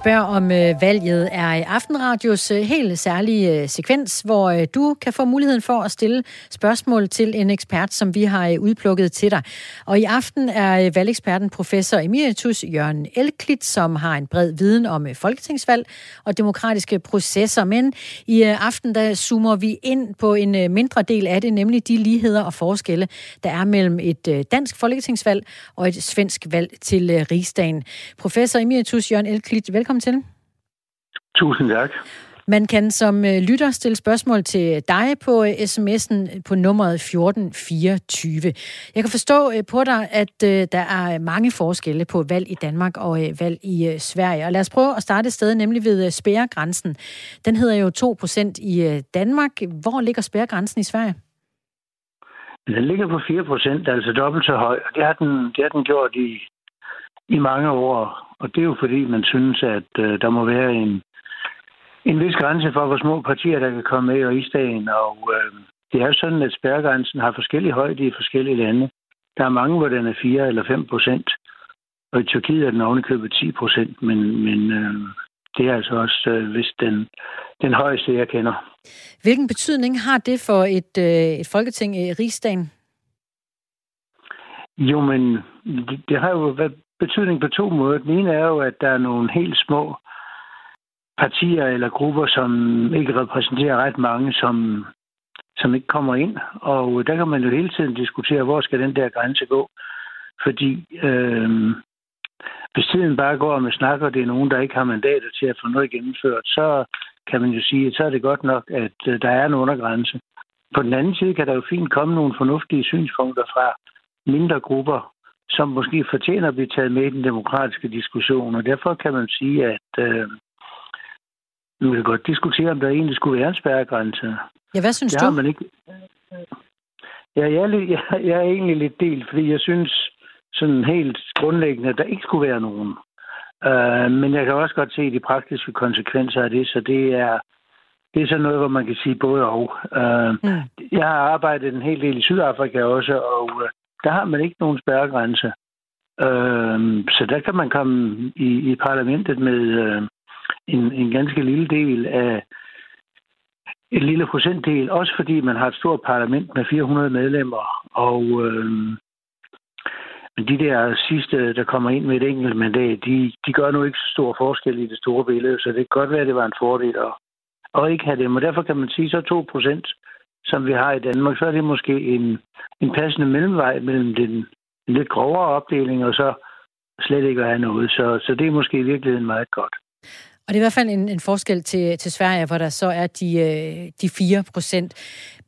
spørger, om øh, valget er i Aftenradios øh, helt særlige øh, sekvens, hvor øh, du kan få muligheden for at stille spørgsmål til en ekspert, som vi har øh, udplukket til dig. Og i aften er øh, valgeksperten professor emeritus Jørgen Elklit, som har en bred viden om øh, folketingsvalg og demokratiske processer. Men i øh, aften der zoomer vi ind på en øh, mindre del af det, nemlig de ligheder og forskelle, der er mellem et øh, dansk folketingsvalg og et svensk valg til øh, rigsdagen. Professor emeritus Jørgen Elklit, velkommen til. Tusind tak. Man kan som øh, lytter stille spørgsmål til dig på øh, sms'en på nummeret 1424. Jeg kan forstå øh, på dig, at der er mange forskelle på valg i Danmark og valg i Sverige. Og lad os prøve at starte et sted, nemlig ved spærregrænsen. Den hedder jo 2% i Danmark. Hvor ligger spærregrænsen i Sverige? Den ligger på 4%, altså dobbelt så høj. Det har den, det har den gjort i, i mange år. Og det er jo fordi, man synes, at øh, der må være en, en vis grænse for, hvor små partier, der kan komme med i rigsdagen. Og øh, det er sådan, at spærregrænsen har forskellige højde i forskellige lande. Der er mange, hvor den er 4 eller 5 procent. Og i Tyrkiet er den ovenikøbet 10 procent, men, men øh, det er altså også øh, hvis den, den højeste, jeg kender. Hvilken betydning har det for et, øh, et folketing i rigsdagen? Jo, men det, det har jo været betydning på to måder. Den ene er jo, at der er nogle helt små partier eller grupper, som ikke repræsenterer ret mange, som, som ikke kommer ind. Og der kan man jo hele tiden diskutere, hvor skal den der grænse gå. Fordi øh, hvis tiden bare går med snakker, og det er nogen, der ikke har mandater til at få noget gennemført, så kan man jo sige, at så er det godt nok, at øh, der er en undergrænse. På den anden side kan der jo fint komme nogle fornuftige synspunkter fra mindre grupper, som måske fortjener at blive taget med i den demokratiske diskussion. Og derfor kan man sige, at øh, nu kan godt diskutere, om der egentlig skulle være en spærregrænse. Ja, hvad synes det du? Man ikke... Ja, jeg er, lidt, jeg, jeg er egentlig lidt delt, fordi jeg synes sådan helt grundlæggende, at der ikke skulle være nogen. Uh, men jeg kan også godt se de praktiske konsekvenser af det, så det er, det er sådan noget, hvor man kan sige både og. Uh, mm. Jeg har arbejdet en hel del i Sydafrika også, og uh, der har man ikke nogen spærregrænse. Øh, så der kan man komme i, i parlamentet med øh, en, en ganske lille del af en lille procentdel, også fordi man har et stort parlament med 400 medlemmer, og øh, de der sidste, der kommer ind med et enkelt mandat, de, de gør nu ikke så stor forskel i det store billede, så det kan godt være, at det var en fordel at, at ikke have dem. Og derfor kan man sige, så 2 procent, som vi har i Danmark, så er det måske en, en passende mellemvej mellem den, den lidt grovere opdeling og så slet ikke at have noget. Så, så det er måske i virkeligheden meget godt. Og det er i hvert fald en, en forskel til, til Sverige, hvor der så er de, øh, de 4 procent.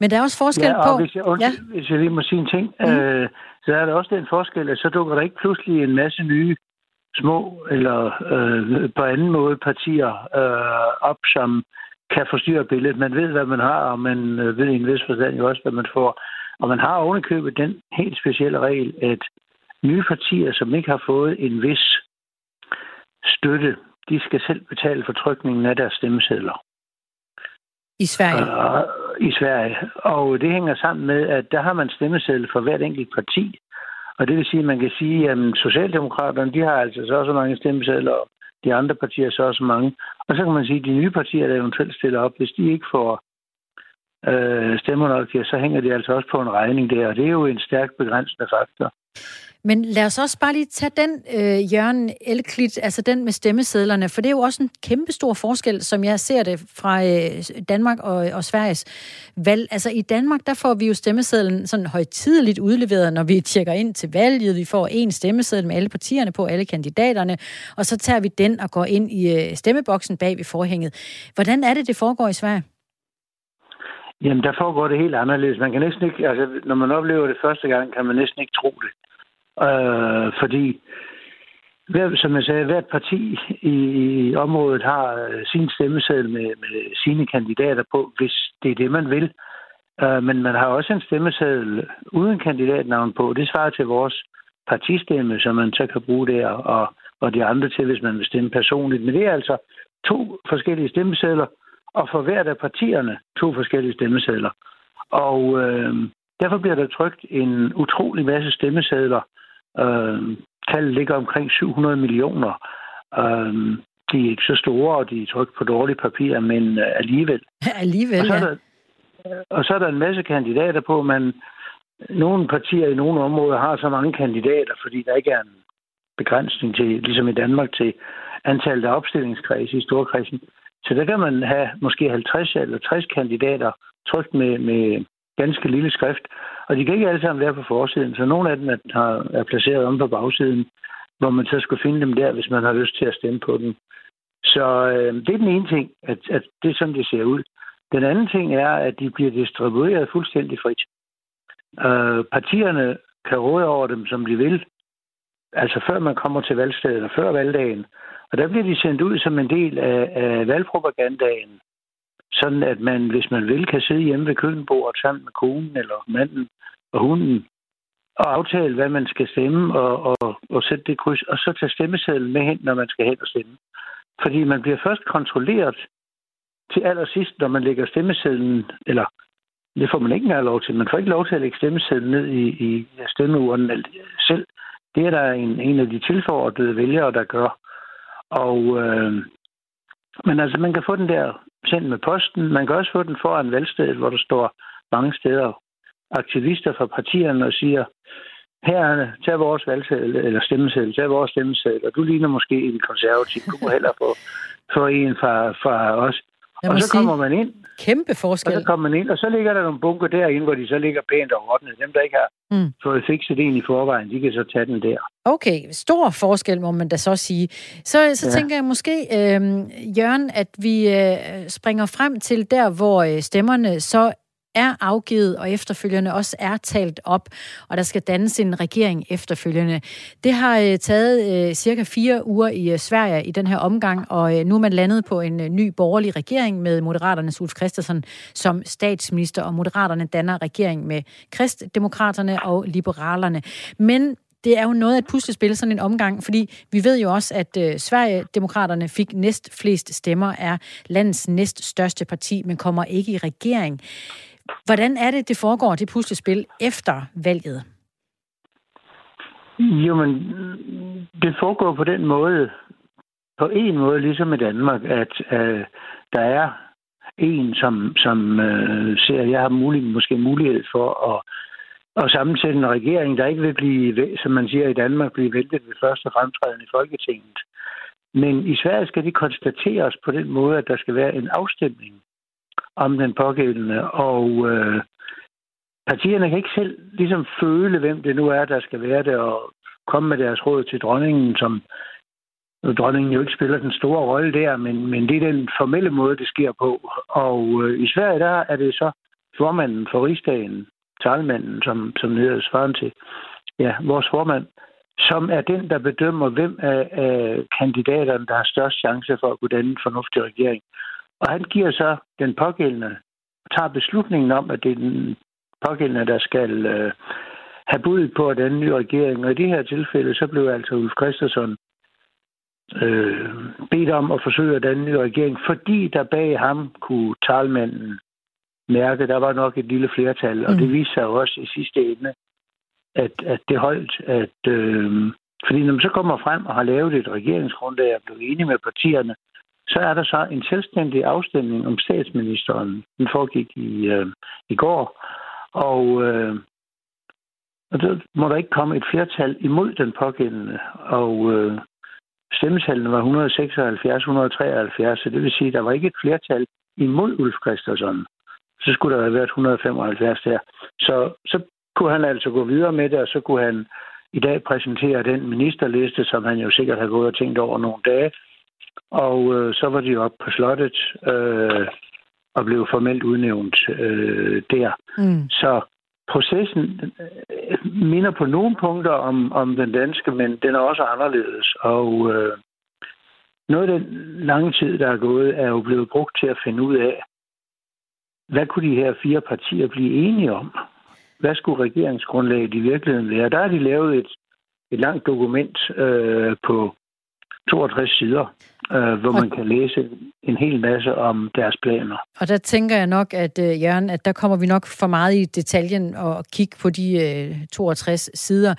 Men der er også forskel ja, på... Hvis jeg, ja. hvis jeg lige må sige en ting, mm. øh, så er der også den forskel, at så dukker der ikke pludselig en masse nye små eller øh, på anden måde partier øh, op, som kan forstyrre billedet. Man ved, hvad man har, og man øh, ved i en vis forstand jo også, hvad man får. Og man har ovenikøbet den helt specielle regel, at nye partier, som ikke har fået en vis støtte de skal selv betale for trykningen af deres stemmesedler. I Sverige? Uh, I Sverige. Og det hænger sammen med, at der har man stemmeseddel for hvert enkelt parti. Og det vil sige, at man kan sige, at Socialdemokraterne, de har altså så så mange stemmesedler, de andre partier så også mange. Og så kan man sige, at de nye partier, der eventuelt stiller op, hvis de ikke får øh, stemmer nok, ja, så hænger de altså også på en regning der. Og det er jo en stærk begrænsende faktor. Men lad os også bare lige tage den, øh, Jørgen Elklit, altså den med stemmesedlerne, for det er jo også en kæmpe stor forskel, som jeg ser det fra øh, Danmark og, og Sveriges valg. Altså i Danmark, der får vi jo stemmesedlen sådan højtideligt udleveret, når vi tjekker ind til valget. Vi får en stemmeseddel med alle partierne på, alle kandidaterne, og så tager vi den og går ind i øh, stemmeboksen bag ved forhænget. Hvordan er det, det foregår i Sverige? Jamen, der foregår det helt anderledes. Man kan næsten ikke, altså, når man oplever det første gang, kan man næsten ikke tro det. Øh, fordi, hver, som jeg sagde, hvert parti i, i området har øh, sin stemmeseddel med, med sine kandidater på, hvis det er det, man vil. Øh, men man har også en stemmeseddel uden kandidatnavn på. Det svarer til vores partistemme, som man så kan bruge der, og, og de andre til, hvis man vil stemme personligt. Men det er altså to forskellige stemmesedler, og for hvert af partierne to forskellige stemmesedler. Og øh, derfor bliver der trykt en utrolig masse stemmesedler Øh, tallet ligger omkring 700 millioner. Øh, de er ikke så store, og de er trykt på dårligt papir, men uh, alligevel. alligevel, og så, er der, og så er der en masse kandidater på, men nogle partier i nogle områder har så mange kandidater, fordi der ikke er en begrænsning til, ligesom i Danmark, til antallet af opstillingskredse i storkredsen. Så der kan man have måske 50 eller 60 kandidater trykt med, med ganske lille skrift. Og de kan ikke alle sammen være på forsiden, så nogle af dem er, er placeret om på bagsiden, hvor man så skal finde dem der, hvis man har lyst til at stemme på dem. Så øh, det er den ene ting, at, at det er sådan, det ser ud. Den anden ting er, at de bliver distribueret fuldstændig frit. Øh, partierne kan råde over dem, som de vil. Altså før man kommer til valgstedet og før valgdagen. Og der bliver de sendt ud som en del af, af valgpropagandaen. Sådan at man, hvis man vil, kan sidde hjemme ved køkkenbordet sammen med konen eller manden og hunden og aftale, hvad man skal stemme, og, og, og sætte det kryds, og så tage stemmesedlen med hen, når man skal hen og stemme. Fordi man bliver først kontrolleret til allersidst, når man lægger stemmesedlen, eller det får man ikke engang lov til. Man får ikke lov til at lægge stemmesedlen ned i, i stemmeurnen selv. Det er der en, en af de tilforordnede vælgere, der gør. Og, øh, men altså, man kan få den der sendt med posten. Man kan også få den foran valgstedet, hvor der står mange steder aktivister fra partierne og siger, her, tag vores valgseddel, eller stemmeseddel, tag vores stemmeseddel, og du ligner måske en konservativ. Du må hellere få, få en fra, fra os. Og så sige, kommer man ind. Kæmpe forskel. Og så kommer man ind, og så ligger der nogle bunker derinde, hvor de så ligger pænt og ordnet. Dem, der ikke har mm. fået fikset en i forvejen, de kan så tage den der. Okay, stor forskel, må man da så sige. Så, så ja. tænker jeg måske, øh, Jørgen, at vi øh, springer frem til der, hvor øh, stemmerne så er afgivet og efterfølgende også er talt op, og der skal dannes en regering efterfølgende. Det har øh, taget øh, cirka fire uger i øh, Sverige i den her omgang, og øh, nu er man landet på en øh, ny borgerlig regering med Moderaternes Ulf Christensen som statsminister, og Moderaterne danner regering med Kristdemokraterne og Liberalerne. Men det er jo noget af et puslespil, sådan en omgang, fordi vi ved jo også, at øh, Sverigedemokraterne fik næst flest stemmer, er landets næst største parti, men kommer ikke i regering. Hvordan er det, det foregår, det puslespil, efter valget? Jamen, det foregår på den måde, på en måde, ligesom i Danmark, at øh, der er en, som, som øh, ser, at jeg har mulig, måske mulighed for at, at sammensætte en regering, der ikke vil blive, som man siger i Danmark, blive væltet ved første fremtræden i Folketinget. Men i Sverige skal det konstateres på den måde, at der skal være en afstemning om den pågældende, og øh, partierne kan ikke selv ligesom føle, hvem det nu er, der skal være det, og komme med deres råd til dronningen, som dronningen jo ikke spiller den store rolle der, men, men det er den formelle måde, det sker på. Og øh, i Sverige, der er det så formanden for rigsdagen, talmanden, som, som hedder svaren til ja, vores formand, som er den, der bedømmer, hvem af, af kandidaterne, der har størst chance for at kunne danne en fornuftig regering. Og han giver så den pågældende, tager beslutningen om, at det er den pågældende, der skal øh, have bud på den nye regering. Og i det her tilfælde, så blev altså Ulf Christensen øh, bedt om at forsøge at danne en ny regering, fordi der bag ham kunne talmanden mærke, der var nok et lille flertal, mm. og det mm. viste sig jo også i sidste ende, at, at det holdt, at øh, fordi når man så kommer frem og har lavet et regeringsgrundlag og blevet enige med partierne, så er der så en selvstændig afstemning om statsministeren. Den foregik i, øh, i går. Og, øh, og der må der ikke komme et flertal imod den pågældende. Og øh, stemmetallene var 176-173, så det vil sige, at der var ikke et flertal imod Ulf Christensen. Så skulle der have været 175 der. Så, så kunne han altså gå videre med det, og så kunne han i dag præsentere den ministerliste, som han jo sikkert har gået og tænkt over nogle dage, og øh, så var de oppe på slottet øh, og blev formelt udnævnt øh, der. Mm. Så processen øh, minder på nogle punkter om, om den danske, men den er også anderledes. Og øh, noget af den lange tid, der er gået, er jo blevet brugt til at finde ud af, hvad kunne de her fire partier blive enige om? Hvad skulle regeringsgrundlaget i virkeligheden være? Der har de lavet et, et langt dokument øh, på 62 sider, øh, hvor man kan læse en hel masse om deres planer. Og der tænker jeg nok, at øh, Jørgen, at der kommer vi nok for meget i detaljen og kigge på de øh, 62 sider.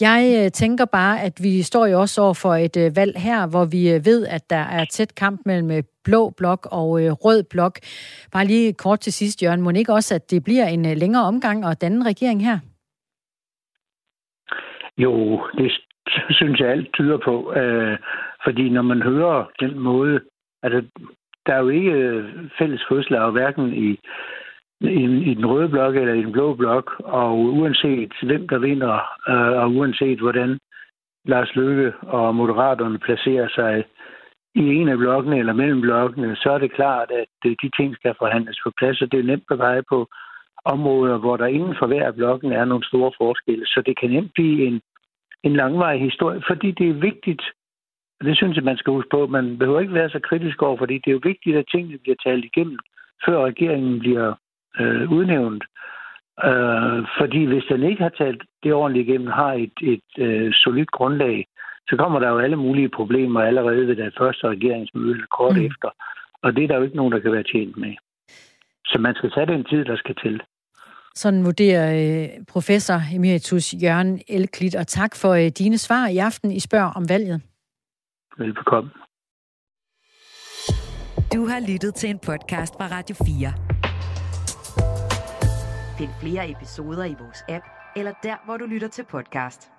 Jeg øh, tænker bare, at vi står jo også over for et øh, valg her, hvor vi øh, ved, at der er tæt kamp mellem øh, blå blok og øh, rød blok. Bare lige kort til sidst, Jørgen. Må ikke også, at det bliver en øh, længere omgang og danne regering her? Jo, det synes jeg alt tyder på. Øh, fordi når man hører den måde, altså, der er jo ikke øh, fælles fodslag, hverken i, i, i den røde blok eller i den blå blok, og uanset hvem der vinder, øh, og uanset hvordan Lars Løkke og Moderaterne placerer sig i en af blokkene eller mellem blokkene, så er det klart, at de ting skal forhandles på plads, og det er nemt at veje på områder, hvor der inden for hver blokken er nogle store forskelle. Så det kan nemt blive en, en langvarig historie, fordi det er vigtigt, og det synes jeg, man skal huske på. Man behøver ikke være så kritisk over, fordi det er jo vigtigt, at tingene bliver talt igennem, før regeringen bliver øh, udnævnt. Øh, fordi hvis den ikke har talt det ordentligt igennem, har et, et øh, solidt grundlag, så kommer der jo alle mulige problemer allerede ved den første regeringsmøde kort mm. efter. Og det er der jo ikke nogen, der kan være tjent med. Så man skal tage den tid, der skal til. Sådan vurderer øh, professor emeritus Jørgen Elklit, og tak for øh, dine svar i aften i Spørg om valget. Velbekomme. Du har lyttet til en podcast fra Radio 4. Find flere episoder i vores app, eller der, hvor du lytter til podcast.